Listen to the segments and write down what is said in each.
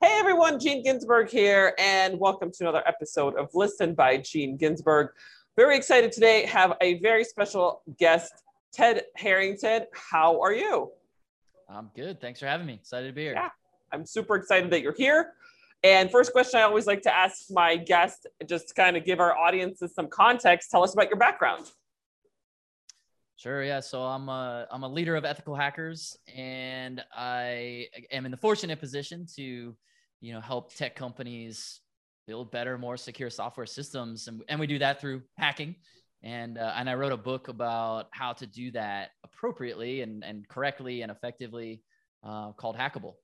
Hey everyone, Jean Ginzburg here, and welcome to another episode of Listen by Jean Ginzburg. Very excited today, have a very special guest, Ted Harrington. How are you? I'm good. Thanks for having me. Excited to be here. Yeah, I'm super excited that you're here. And first question I always like to ask my guest, just to kind of give our audiences some context. Tell us about your background. Sure. Yeah. So I'm a I'm a leader of ethical hackers, and I am in the fortunate position to you know help tech companies build better more secure software systems and, and we do that through hacking and uh, and i wrote a book about how to do that appropriately and, and correctly and effectively uh, called hackable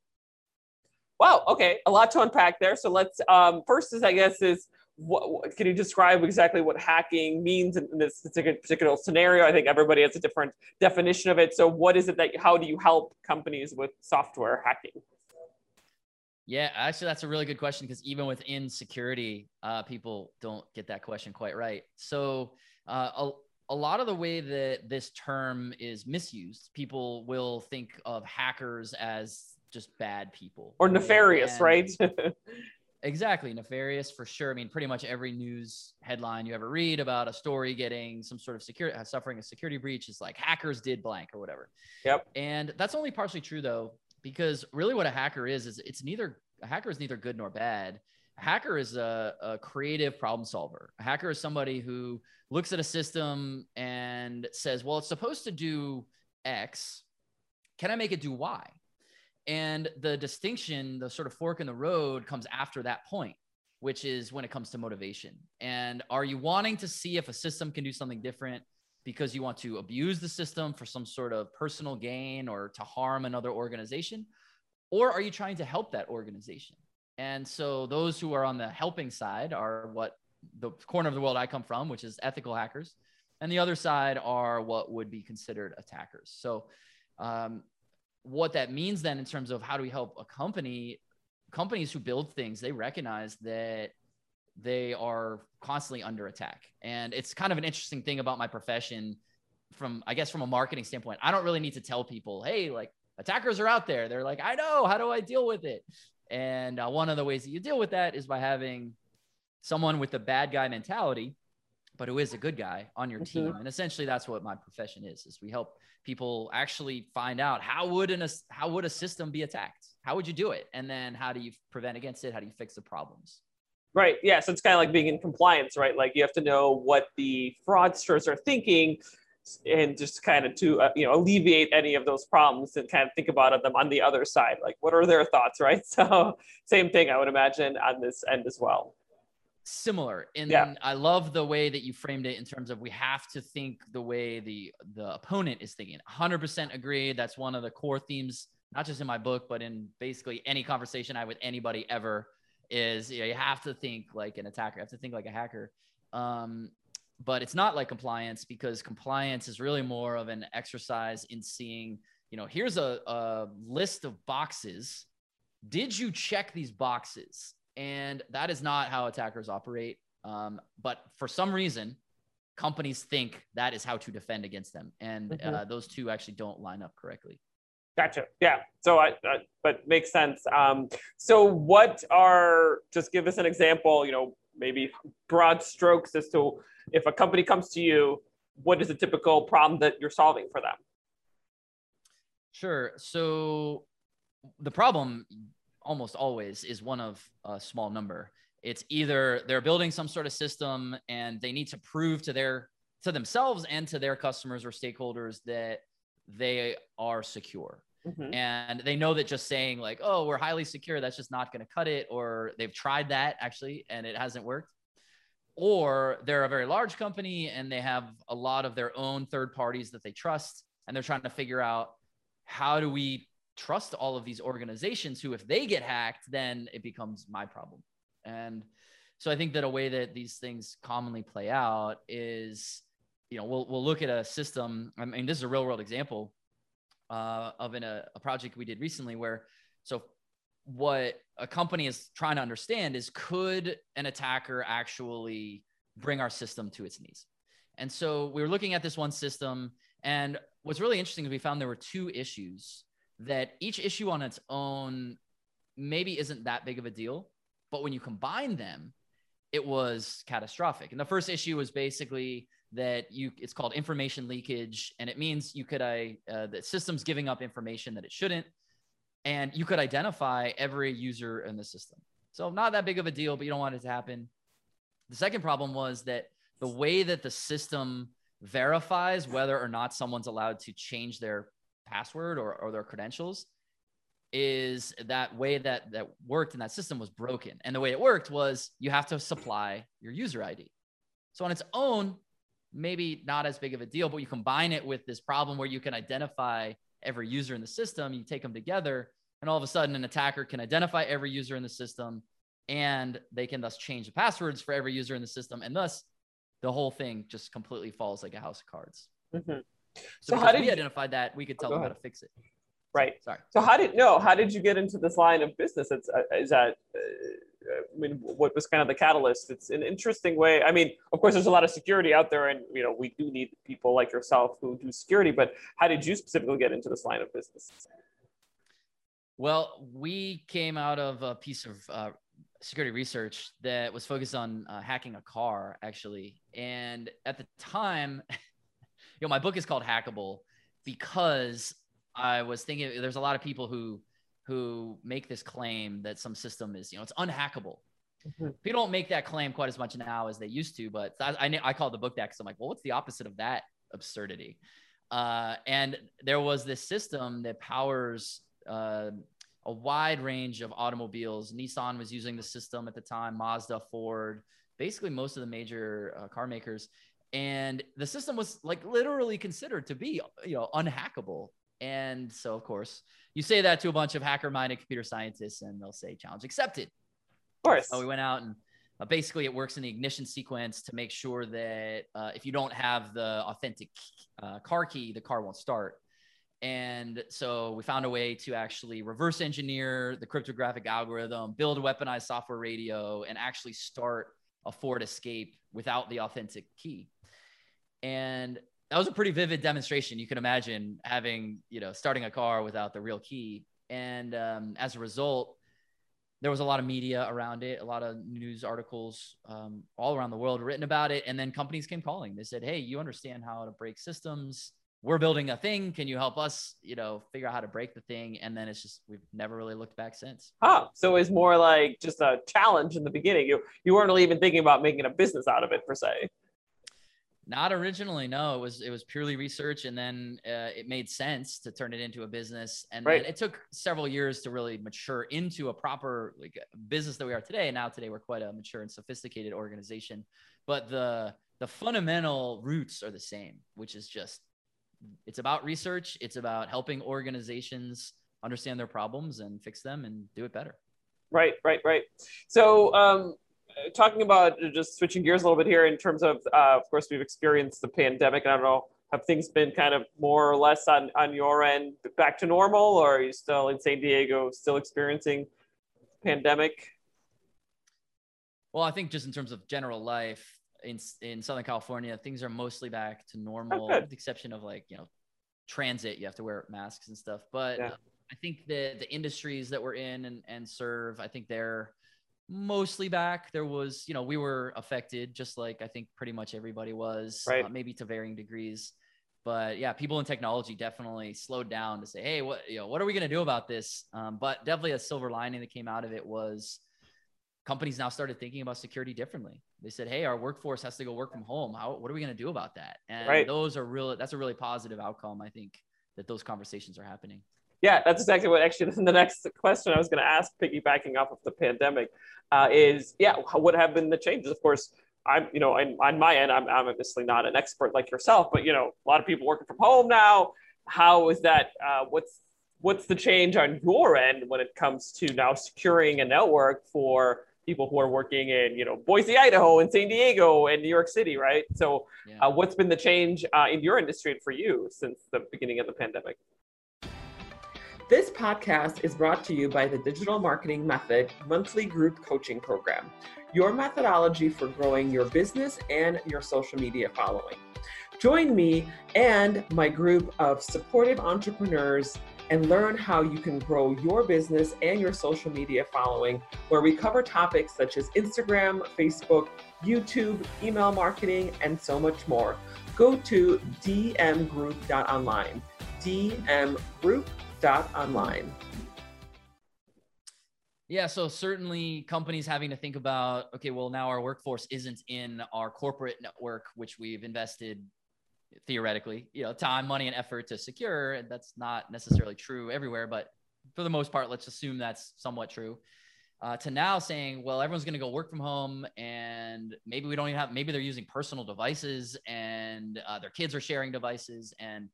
wow okay a lot to unpack there so let's um, first is i guess is what, what, can you describe exactly what hacking means in, this particular, particular scenario i think everybody has a different definition of it so what is it that how do you help companies with software hacking yeah, actually, that's a really good question because even within security, uh, people don't get that question quite right. So, uh, a, a lot of the way that this term is misused, people will think of hackers as just bad people or nefarious, and, right? exactly, nefarious for sure. I mean, pretty much every news headline you ever read about a story getting some sort of security, uh, suffering a security breach is like hackers did blank or whatever. Yep. And that's only partially true though because really what a hacker is is it's neither a hacker is neither good nor bad a hacker is a, a, creative problem solver a hacker is somebody who looks at a system and says well it's supposed to do x can i make it do y and the distinction the sort of fork in the road comes after that point which is when it comes to motivation and are you wanting to see if a system can do something different because you want to abuse the system for some sort of personal gain or to harm another organization? Or are you trying to help that organization? And so those who are on the helping side are what the corner of the world I come from, which is ethical hackers. And the other side are what would be considered attackers. So, um, what that means then in terms of how do we help a company, companies who build things, they recognize that they are constantly under attack. And it's kind of an interesting thing about my profession from, I guess, from a marketing standpoint. I don't really need to tell people, hey, like attackers are out there. They're like, I know, how do I deal with it? And uh, one of the ways that you deal with that is by having someone with a bad guy mentality, but who is a good guy on your mm-hmm. team. And essentially that's what my profession is, is we help people actually find out how would an, how would a system be attacked? How would you do it? And then how do you prevent against it? How do you fix the problems? Right. Yeah. So it's kind of like being in compliance, right? Like you have to know what the fraudsters are thinking and just kind of to uh, you know alleviate any of those problems and kind of think about them on the other side like what are their thoughts right so same thing i would imagine on this end as well similar and yeah. i love the way that you framed it in terms of we have to think the way the the opponent is thinking 100% agree that's one of the core themes not just in my book but in basically any conversation i have with anybody ever is you, know, you have to think like an attacker, you have to think like a hacker. Um, but it's not like compliance because compliance is really more of an exercise in seeing, you know, here's a, a list of boxes. Did you check these boxes? And that is not how attackers operate. Um, but for some reason, companies think that is how to defend against them. And mm-hmm. uh, those two actually don't line up correctly. Gotcha. Yeah. So I, I but makes sense. Um, so what are just give us an example, you know, maybe broad strokes as to if a company comes to you, what is a typical problem that you're solving for them? Sure. So the problem almost always is one of a small number. It's either they're building some sort of system and they need to prove to their to themselves and to their customers or stakeholders that they are secure. Mm-hmm. And they know that just saying like, "Oh, we're highly secure," that's just not going to cut it or they've tried that actually and it hasn't worked. Or they're a very large company and they have a lot of their own third parties that they trust and they're trying to figure out how do we trust all of these organizations who, if they get hacked, then it becomes my problem. And so I think that a way that these things commonly play out is, you know, we'll, we'll look at a system. I mean, this is a real world example uh, of in a, a project we did recently where, so what a company is trying to understand is could an attacker actually bring our system to its knees? And so we were looking at this one system. And what's really interesting is we found there were two issues that each issue on its own maybe isn't that big of a deal. But when you combine them, it was catastrophic. And the first issue was basically that you it's called information leakage and it means you could i uh, the system's giving up information that it shouldn't and you could identify every user in the system so not that big of a deal but you don't want it to happen the second problem was that the way that the system verifies whether or not someone's allowed to change their password or, or their credentials is that way that that worked in that system was broken. And the way it worked was you have to supply your user id so on its own maybe not as big of a deal but you combine it with this problem where you can identify every user in the system you take them together and all of a sudden an attacker can identify every user in the system and they can thus change the passwords for every user in the system. And thus the whole thing just completely falls like a house of cards. Mm-hmm. So, so how did we you... identify that we could tell oh, them how to fix it right sorry so how did no how did you get into this line of business it's uh, is that uh, I mean, what was kind of the catalyst? It's an interesting way. I mean, of course, there's a lot of security out there, and you know, we do need people like yourself who do security. But how did you specifically get into this line of business? Well, we came out of a piece of uh, security research that was focused on uh, hacking a car, actually. And at the time, know, my book is called Hackable because I was thinking there's a lot of people who who make this claim that some system is, you know, it's unhackable. Mm-hmm. People don't make that claim quite as much now as they used to, but I, I, I call the book that because I'm like, well, what's the opposite of that absurdity? Uh, and there was this system that powers uh, a wide range of automobiles. Nissan was using the system at the time, Mazda, Ford, basically most of the major uh, car makers. And the system was like literally considered to be, you know, unhackable. And so, of course, you say that to a bunch of hacker minded computer scientists, and they'll say challenge accepted. Of course. So we went out and uh, basically it works in the ignition sequence to make sure that uh, if you don't have the authentic uh, car key, the car won't start. And so we found a way to actually reverse engineer the cryptographic algorithm, build a weaponized software radio, and actually start a Ford Escape without the authentic key. And that was a pretty vivid demonstration. You can imagine having, you know, starting a car without the real key. And um, as a result, there was a lot of media around it, a lot of news articles um, all around the world written about it. And then companies came calling. They said, "Hey, you understand how to break systems? We're building a thing. Can you help us? You know, figure out how to break the thing?" And then it's just we've never really looked back since. Ah, so it's more like just a challenge in the beginning. You you weren't really even thinking about making a business out of it per se. Not originally, no. It was it was purely research, and then uh, it made sense to turn it into a business. And right. it took several years to really mature into a proper like business that we are today. And now today we're quite a mature and sophisticated organization. But the the fundamental roots are the same, which is just it's about research. It's about helping organizations understand their problems and fix them and do it better. Right, right, right. So um, talking about just switching gears a little bit here in terms of, uh, of course, we've experienced the pandemic. and I don't know, have things been kind of more or less on, on your end back to normal, or are you still in San Diego, still experiencing pandemic? Well, I think just in terms of general life in in Southern California, things are mostly back to normal, with the exception of like you know transit. You have to wear masks and stuff, but. Yeah. I think the the industries that we're in and, and serve, I think they're mostly back. There was, you know, we were affected just like I think pretty much everybody was, right. uh, maybe to varying degrees. But yeah, people in technology definitely slowed down to say, hey, what you know, what are we going to do about this? Um, but definitely a silver lining that came out of it was companies now started thinking about security differently. They said, "Hey, our workforce has to go work from home. How what are we going to do about that?" And right. those are real. That's a really positive outcome. I think that those conversations are happening yeah, that's exactly what actually the next question I was going to ask, piggybacking off of the pandemic, uh, is yeah, what have been the changes? Of course, I'm you know, on, on my end, I'm, I'm obviously not an expert like yourself, but you know, a lot of people working from home now. How is that? Uh, what's what's the change on your end when it comes to now securing a network for people who are working in you know Boise, Idaho, and San Diego, and New York City, right? So, yeah. uh, what's been the change uh, in your industry and for you since the beginning of the pandemic? This podcast is brought to you by the Digital Marketing Method monthly group coaching program, your methodology for growing your business and your social media following. Join me and my group of supportive entrepreneurs and learn how you can grow your business and your social media following, where we cover topics such as Instagram, Facebook, YouTube, email marketing, and so much more. Go to dmgroup.online. dmgroup.online. Yeah, so certainly companies having to think about okay, well, now our workforce isn't in our corporate network, which we've invested theoretically, you know, time, money, and effort to secure. And that's not necessarily true everywhere, but for the most part, let's assume that's somewhat true. Uh, to now saying, well, everyone's going to go work from home, and maybe we don't even have, maybe they're using personal devices, and uh, their kids are sharing devices, and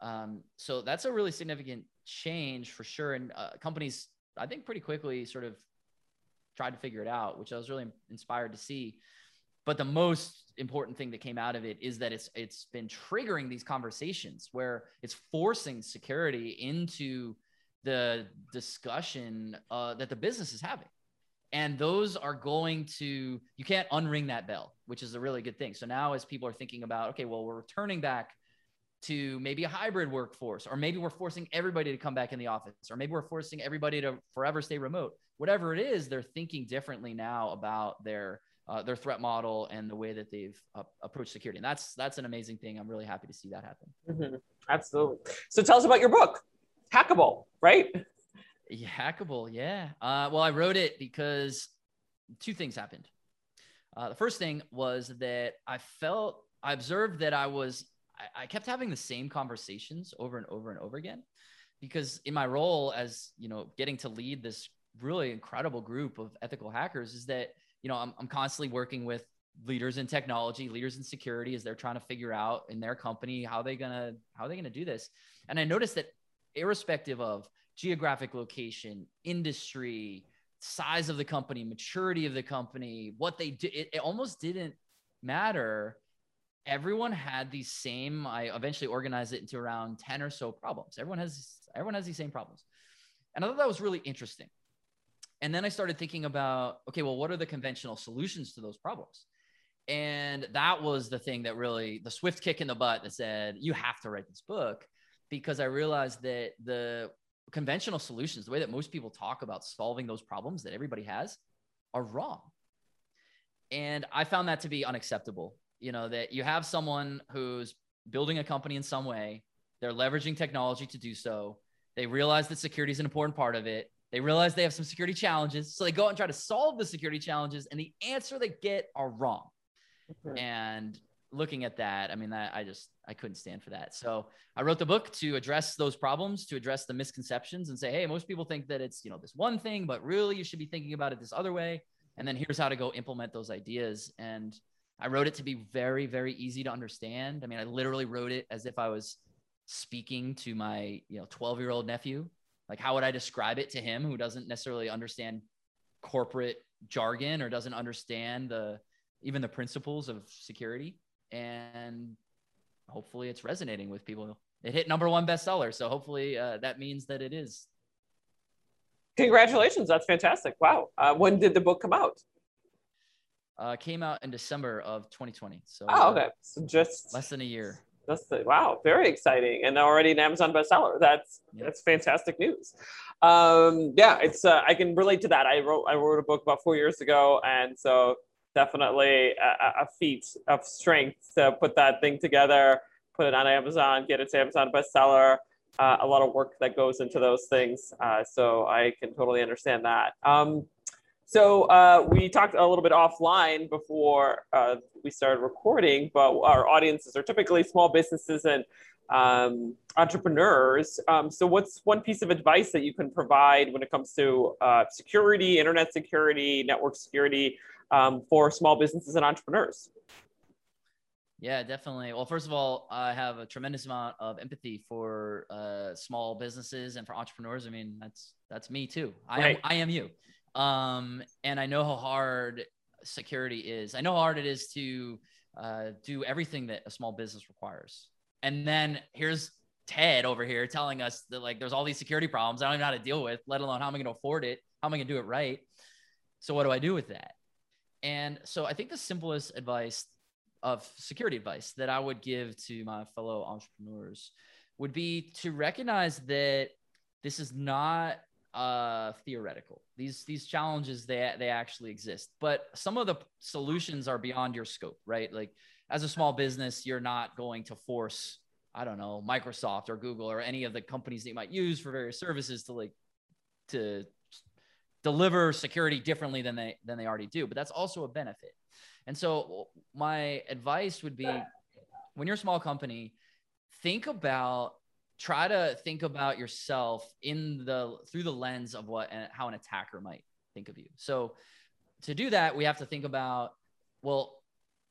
um, so that's a really significant change for sure. And uh, companies, I think, pretty quickly sort of tried to figure it out, which I was really inspired to see. But the most important thing that came out of it is that it's it's been triggering these conversations where it's forcing security into the discussion uh, that the business is having and those are going to you can't unring that bell which is a really good thing so now as people are thinking about okay well we're returning back to maybe a hybrid workforce or maybe we're forcing everybody to come back in the office or maybe we're forcing everybody to forever stay remote whatever it is they're thinking differently now about their uh, their threat model and the way that they've uh, approached security. And that's that's an amazing thing. I'm really happy to see that happen. Mm-hmm. Absolutely. So tell us about your book, Hackable, right? Yeah, Hackable, yeah. Uh, well, I wrote it because two things happened. Uh, the first thing was that I felt I observed that I was I, I kept having the same conversations over and over and over again because in my role as you know getting to lead this really incredible group of ethical hackers is that you know, I'm, I'm constantly working with leaders in technology, leaders in security as they're trying to figure out in their company how they gonna how they gonna do this. And I noticed that irrespective of geographic location, industry, size of the company, maturity of the company, what they do, it, it almost didn't matter. Everyone had these same. I eventually organized it into around ten or so problems. Everyone has everyone has these same problems, and I thought that was really interesting and then I started thinking about, okay, well, what are the conventional solutions to those problems? And that was the thing that really, the swift kick in the butt that said, you have to write this book because I realized that the conventional solutions, the way that most people talk about solving those problems that everybody has, are wrong. And I found that to be unacceptable. You know, that you have someone who's building a company in some way, they're leveraging technology to do so. They realize that security is an important part of it. They realize they have some security challenges. So they go out and try to solve the security challenges, and the answer they get are wrong. Mm-hmm. And looking at that, I mean, that I just I couldn't stand for that. So I wrote the book to address those problems, to address the misconceptions, and say, hey, most people think that it's you know this one thing, but really you should be thinking about it this other way. And then here's how to go implement those ideas. And I wrote it to be very, very easy to understand. I mean, I literally wrote it as if I was speaking to my you know 12 year old nephew like, how would I describe it to him who doesn't necessarily understand corporate jargon or doesn't understand the even the principles of security? And hopefully, it's resonating with people. It hit number one bestseller, so hopefully uh, that means that it is. Congratulations! That's fantastic. Wow. Uh, when did the book come out? Uh, came out in December of 2020. So oh, okay, so just less than a year. That's the, wow, very exciting, and already an Amazon bestseller. That's yeah. that's fantastic news. Um, yeah, it's uh, I can relate to that. I wrote I wrote a book about four years ago, and so definitely a, a feat of strength to put that thing together, put it on Amazon, get it to Amazon bestseller. Uh, a lot of work that goes into those things. Uh, so I can totally understand that. Um, so uh, we talked a little bit offline before uh, we started recording, but our audiences are typically small businesses and um, entrepreneurs. Um, so what's one piece of advice that you can provide when it comes to uh, security, internet security, network security um, for small businesses and entrepreneurs? Yeah, definitely. Well, first of all, I have a tremendous amount of empathy for uh, small businesses and for entrepreneurs. I mean, that's that's me too. I right. am I am you. Um, and I know how hard security is. I know how hard it is to uh, do everything that a small business requires. And then here's Ted over here telling us that like there's all these security problems I don't even know how to deal with, let alone how am I going to afford it? How am I going to do it right? So what do I do with that? And so I think the simplest advice of security advice that I would give to my fellow entrepreneurs would be to recognize that this is not uh, theoretical. These these challenges they they actually exist, but some of the solutions are beyond your scope, right? Like as a small business, you're not going to force I don't know Microsoft or Google or any of the companies that you might use for various services to like to deliver security differently than they than they already do. But that's also a benefit. And so my advice would be when you're a small company, think about try to think about yourself in the through the lens of what and how an attacker might think of you. So to do that, we have to think about well,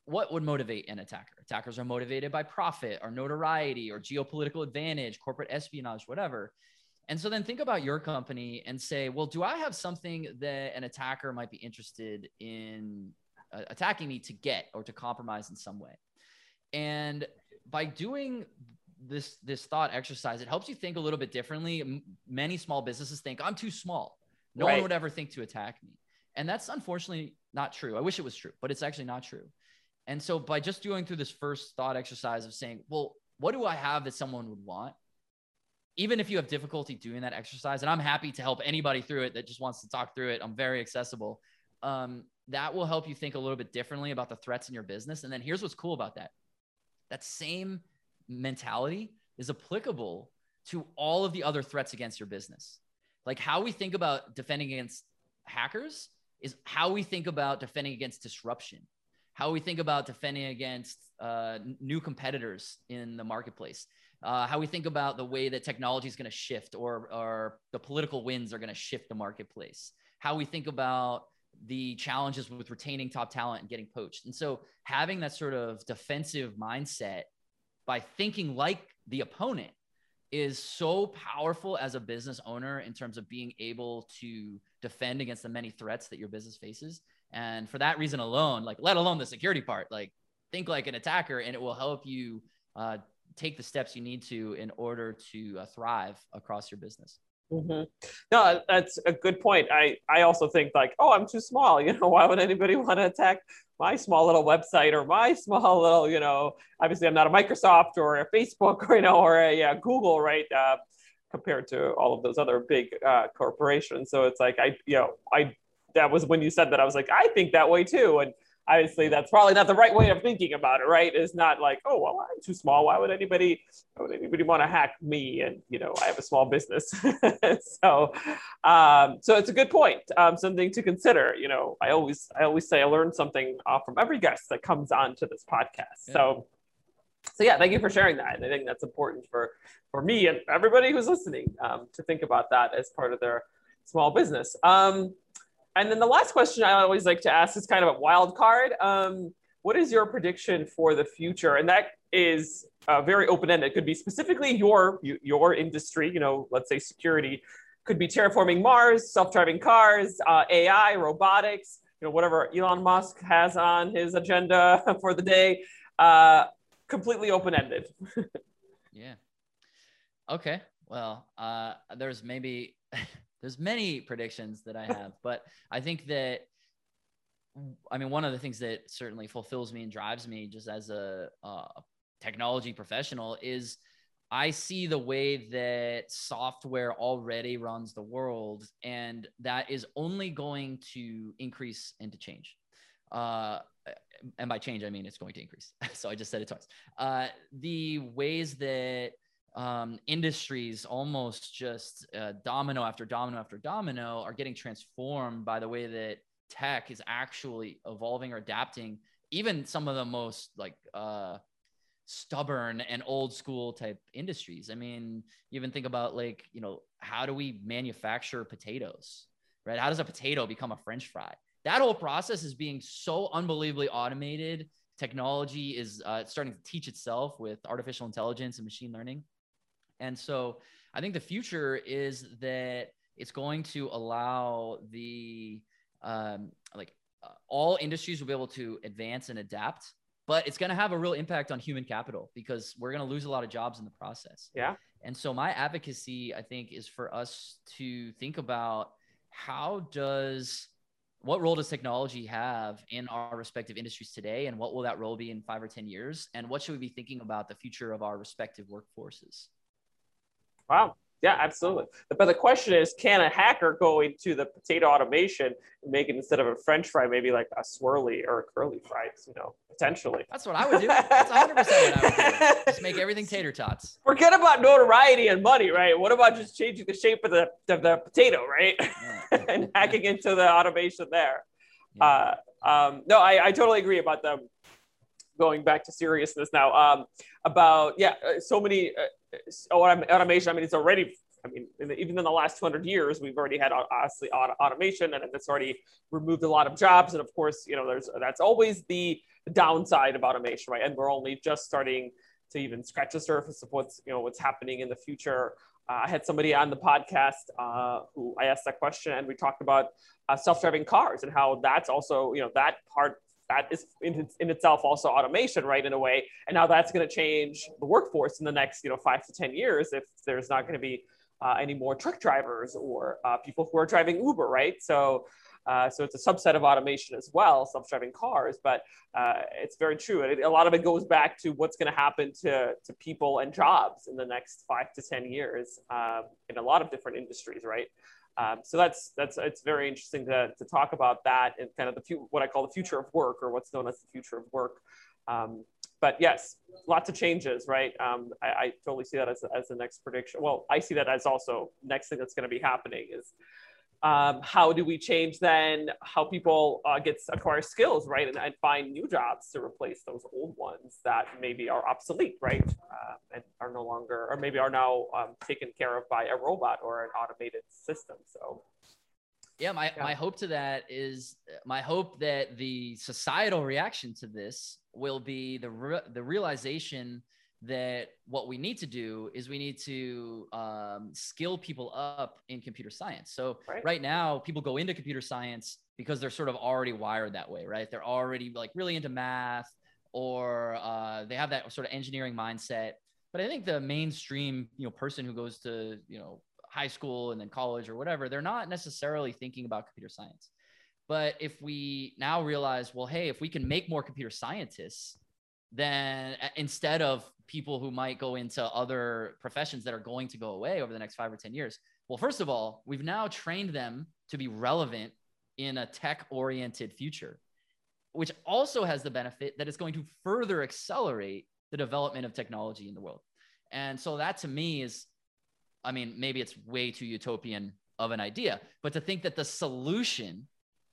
what would motivate an attacker? Attackers are motivated by profit or notoriety or geopolitical advantage, corporate espionage, whatever. And so then think about your company and say, well, do I have something that an attacker might be interested in uh, attacking me to get or to compromise in some way? And by doing this this thought exercise, it helps you think a little bit differently. M- many small businesses think I'm too small. No right. one would ever think to attack me. And that's unfortunately not true. I wish it was true, but it's actually not true. And so by just doing through this first thought exercise of saying, well, what do I have that someone would want? Even if you have difficulty doing that exercise, and I'm happy to help anybody through it that just wants to talk through it, I'm very accessible. Um, that will help you think a little bit differently about the threats in your business. And then here's what's cool about that that same mentality is applicable to all of the other threats against your business. Like how we think about defending against hackers is how we think about defending against disruption how we think about defending against uh, new competitors in the marketplace, uh, how we think about the way that technology is going to shift or, or the political winds are going to shift the marketplace, how we think about the challenges with retaining top talent and getting poached. And so having that sort of defensive mindset by thinking like the opponent is so powerful as a business owner in terms of being able to defend against the many threats that your business faces and for that reason alone, like let alone the security part, like think like an attacker and it will help you uh, take the steps you need to in order to uh, thrive across your business. Mm-hmm. No, that's a good point. I, I also think like, oh, I'm too small. You know, why would anybody want to attack my small little website or my small little, you know, obviously I'm not a Microsoft or a Facebook or, you know, or a uh, Google, right? Uh, compared to all of those other big uh, corporations. So it's like, I, you know, I that was when you said that I was like, I think that way too. And obviously that's probably not the right way of thinking about it, right? It's not like, oh well, I'm too small. Why would anybody why would anybody want to hack me? And you know, I have a small business. so um, so it's a good point. Um, something to consider. You know, I always I always say I learn something uh, from every guest that comes on to this podcast. Yeah. So so yeah, thank you for sharing that. And I think that's important for for me and everybody who's listening um, to think about that as part of their small business. Um, and then the last question I always like to ask is kind of a wild card. Um, what is your prediction for the future? And that is uh, very open ended. It could be specifically your your industry. You know, let's say security. Could be terraforming Mars, self driving cars, uh, AI, robotics. You know, whatever Elon Musk has on his agenda for the day. Uh, completely open ended. yeah. Okay. Well, uh, there's maybe there's many predictions that I have, but I think that I mean one of the things that certainly fulfills me and drives me just as a, a technology professional is I see the way that software already runs the world, and that is only going to increase and to change. Uh, and by change, I mean it's going to increase. so I just said it twice. Uh, the ways that um, industries almost just uh, domino after domino after domino are getting transformed by the way that tech is actually evolving or adapting even some of the most like uh, stubborn and old school type industries. I mean you even think about like you know how do we manufacture potatoes right? How does a potato become a french fry? That whole process is being so unbelievably automated. Technology is uh, starting to teach itself with artificial intelligence and machine learning. And so I think the future is that it's going to allow the um, like uh, all industries will be able to advance and adapt, but it's going to have a real impact on human capital because we're going to lose a lot of jobs in the process. Yeah. And so my advocacy, I think, is for us to think about how does what role does technology have in our respective industries today and what will that role be in five or ten years and what should we be thinking about the future of our respective workforces wow yeah, absolutely. But the question is, can a hacker go into the potato automation and make it instead of a French fry, maybe like a swirly or a curly fries? You know, potentially. That's what I would do. That's 100 percent what I would do. Just make everything tater tots. Forget about notoriety and money, right? What about just changing the shape of the of the potato, right? Yeah. and hacking into the automation there. Yeah. Uh, um, no, I, I totally agree about them going back to seriousness now. Um, about yeah, uh, so many. Uh, automation. I mean, it's already. I mean, even in the last 200 years, we've already had obviously automation, and it's already removed a lot of jobs. And of course, you know, there's that's always the downside of automation, right? And we're only just starting to even scratch the surface of what's you know what's happening in the future. Uh, I had somebody on the podcast uh, who I asked that question, and we talked about uh, self-driving cars and how that's also you know that part that is in, in itself also automation, right, in a way. And now that's going to change the workforce in the next, you know, five to 10 years if there's not going to be uh, any more truck drivers or uh, people who are driving Uber, right? So, uh, so it's a subset of automation as well, self-driving cars. But uh, it's very true. It, a lot of it goes back to what's going to happen to to people and jobs in the next five to ten years um, in a lot of different industries, right? Um, so that's that's it's very interesting to, to talk about that and kind of the what I call the future of work or what's known as the future of work. Um, but yes, lots of changes, right? Um, I, I, totally see that as, as the next prediction. Well, I see that as also next thing that's going to be happening is um, how do we change then how people uh, get acquire skills right and, and, find new jobs to replace those old ones that maybe are obsolete right uh, and are no longer or maybe are now um, taken care of by a robot or an automated system so yeah my, yeah. my hope to that is my hope that the societal reaction to this will be the re- the realization that what we need to do is we need to um, skill people up in computer science. So right. right. now, people go into computer science because they're sort of already wired that way, right? They're already like really into math, or uh, they have that sort of engineering mindset. But I think the mainstream, you know, person who goes to you know high school and then college or whatever, they're not necessarily thinking about computer science. But if we now realize, well, hey, if we can make more computer scientists, then uh, instead of people who might go into other professions that are going to go away over the next five or 10 years? Well, first of all, we've now trained them to be relevant in a tech oriented future, which also has the benefit that it's going to further accelerate the development of technology in the world. And so that to me is, I mean, maybe it's way too utopian of an idea, but to think that the solution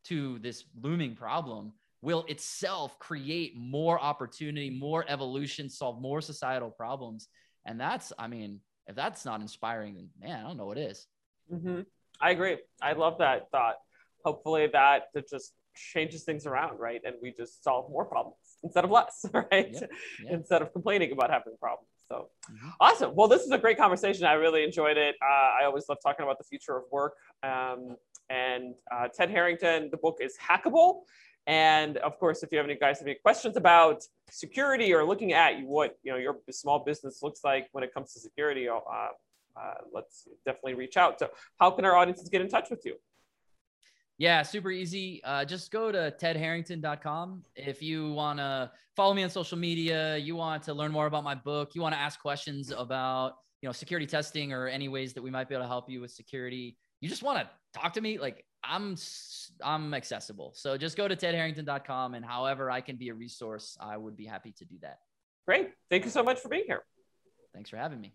to this looming problem will itself create more opportunity, more evolution, solve more societal problems. And that's, I mean, if that's not inspiring, then man, I don't know what is. Mm-hmm. I agree. I love that thought. Hopefully that, just changes things around, right? And we just solve more problems instead of less, right? Yep. Yep. Instead of complaining about having problems. So mm-hmm. awesome. Well, this is a great conversation. I really enjoyed it. Uh, I always love talking about the future of work. Um, and uh, Ted Harrington, the book is Hackable. And of course, if you have any guys have any questions about security or looking at what you know your small business looks like when it comes to security, uh, uh, let's definitely reach out. So, how can our audiences get in touch with you? Yeah, super easy. Uh, just go to tedharrington.com. If you want to follow me on social media, you want to learn more about my book, you want to ask questions about you know security testing or any ways that we might be able to help you with security. You just want to talk to me, like I'm I'm accessible. So just go to tedharrington.com and however I can be a resource, I would be happy to do that. Great. Thank you so much for being here. Thanks for having me.